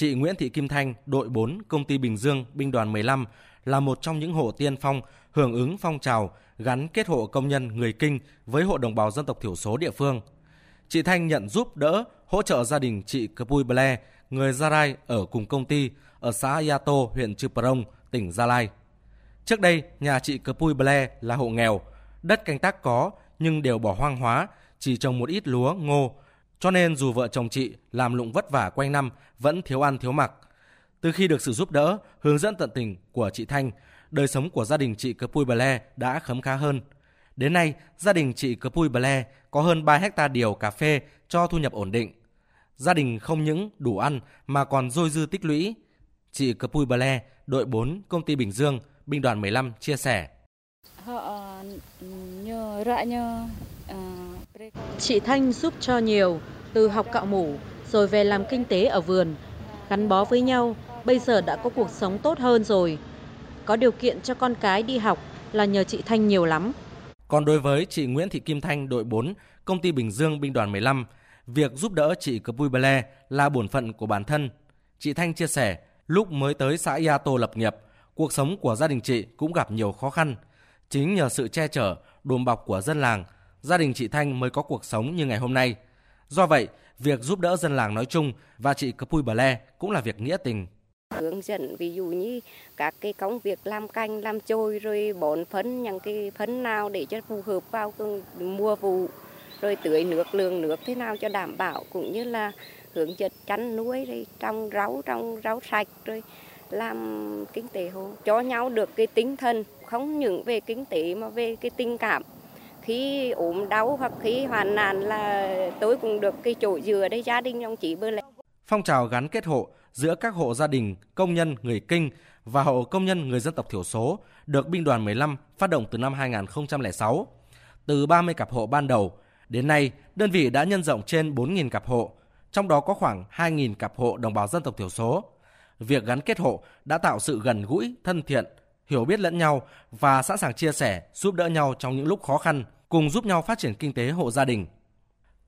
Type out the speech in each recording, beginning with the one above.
chị Nguyễn Thị Kim Thanh, đội 4, công ty Bình Dương, binh đoàn 15 là một trong những hộ tiên phong hưởng ứng phong trào gắn kết hộ công nhân người Kinh với hộ đồng bào dân tộc thiểu số địa phương. Chị Thanh nhận giúp đỡ, hỗ trợ gia đình chị Kapui Ble, người Gia Rai ở cùng công ty ở xã Yato, huyện Chư Prong, tỉnh Gia Lai. Trước đây, nhà chị Kapui Ble là hộ nghèo, đất canh tác có nhưng đều bỏ hoang hóa, chỉ trồng một ít lúa, ngô. Cho nên dù vợ chồng chị làm lụng vất vả quanh năm vẫn thiếu ăn thiếu mặc. Từ khi được sự giúp đỡ, hướng dẫn tận tình của chị Thanh, đời sống của gia đình chị Kapui Ble đã khấm khá hơn. Đến nay, gia đình chị Kapui Ble có hơn 3 hecta điều cà phê cho thu nhập ổn định. Gia đình không những đủ ăn mà còn dôi dư tích lũy. Chị Kapui Ble, đội 4, công ty Bình Dương, binh đoàn 15 chia sẻ. Chị Thanh giúp cho nhiều, từ học cạo mủ rồi về làm kinh tế ở vườn, gắn bó với nhau, bây giờ đã có cuộc sống tốt hơn rồi. Có điều kiện cho con cái đi học là nhờ chị Thanh nhiều lắm. Còn đối với chị Nguyễn Thị Kim Thanh, đội 4, công ty Bình Dương, binh đoàn 15, việc giúp đỡ chị Cpui Bele là bổn phận của bản thân. Chị Thanh chia sẻ, lúc mới tới xã Yato lập nghiệp, cuộc sống của gia đình chị cũng gặp nhiều khó khăn. Chính nhờ sự che chở, đùm bọc của dân làng, gia đình chị Thanh mới có cuộc sống như ngày hôm nay. Do vậy, việc giúp đỡ dân làng nói chung và chị Cpui Bele cũng là việc nghĩa tình hướng dẫn ví dụ như các cái công việc làm canh làm trôi rồi bón phấn những cái phấn nào để cho phù hợp vào mùa vụ rồi tưới nước lượng nước thế nào cho đảm bảo cũng như là hướng dẫn chăn nuôi rồi trong rau trong rau sạch rồi làm kinh tế hộ cho nhau được cái tinh thần không những về kinh tế mà về cái tình cảm khi ốm đau hoặc khi hoàn nạn là tôi cũng được cái chỗ dừa đây gia đình ông chị bơ lệ phong trào gắn kết hộ giữa các hộ gia đình công nhân người Kinh và hộ công nhân người dân tộc thiểu số được binh đoàn 15 phát động từ năm 2006. Từ 30 cặp hộ ban đầu, đến nay đơn vị đã nhân rộng trên 4.000 cặp hộ, trong đó có khoảng 2.000 cặp hộ đồng bào dân tộc thiểu số. Việc gắn kết hộ đã tạo sự gần gũi, thân thiện, hiểu biết lẫn nhau và sẵn sàng chia sẻ, giúp đỡ nhau trong những lúc khó khăn, cùng giúp nhau phát triển kinh tế hộ gia đình.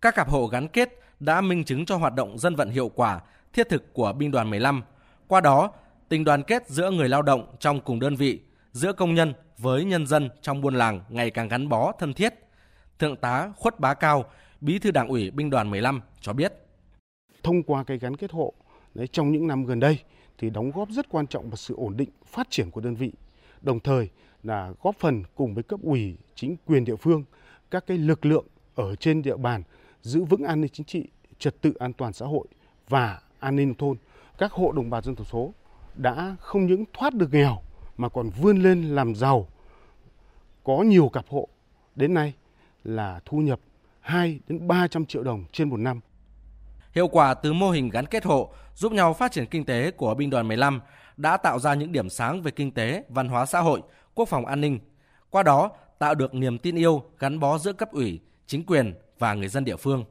Các cặp hộ gắn kết đã minh chứng cho hoạt động dân vận hiệu quả, thiết thực của binh đoàn 15. Qua đó, tình đoàn kết giữa người lao động trong cùng đơn vị, giữa công nhân với nhân dân trong buôn làng ngày càng gắn bó thân thiết. Thượng tá Khuất Bá Cao, Bí thư Đảng ủy binh đoàn 15 cho biết. Thông qua cái gắn kết hộ đấy, trong những năm gần đây thì đóng góp rất quan trọng vào sự ổn định phát triển của đơn vị. Đồng thời là góp phần cùng với cấp ủy, chính quyền địa phương, các cái lực lượng ở trên địa bàn giữ vững an ninh chính trị, trật tự an toàn xã hội và an ninh thôn. Các hộ đồng bào dân tộc số đã không những thoát được nghèo mà còn vươn lên làm giàu. Có nhiều cặp hộ đến nay là thu nhập 2 đến 300 triệu đồng trên một năm. Hiệu quả từ mô hình gắn kết hộ giúp nhau phát triển kinh tế của binh đoàn 15 đã tạo ra những điểm sáng về kinh tế, văn hóa xã hội, quốc phòng an ninh. Qua đó tạo được niềm tin yêu gắn bó giữa cấp ủy, chính quyền và người dân địa phương.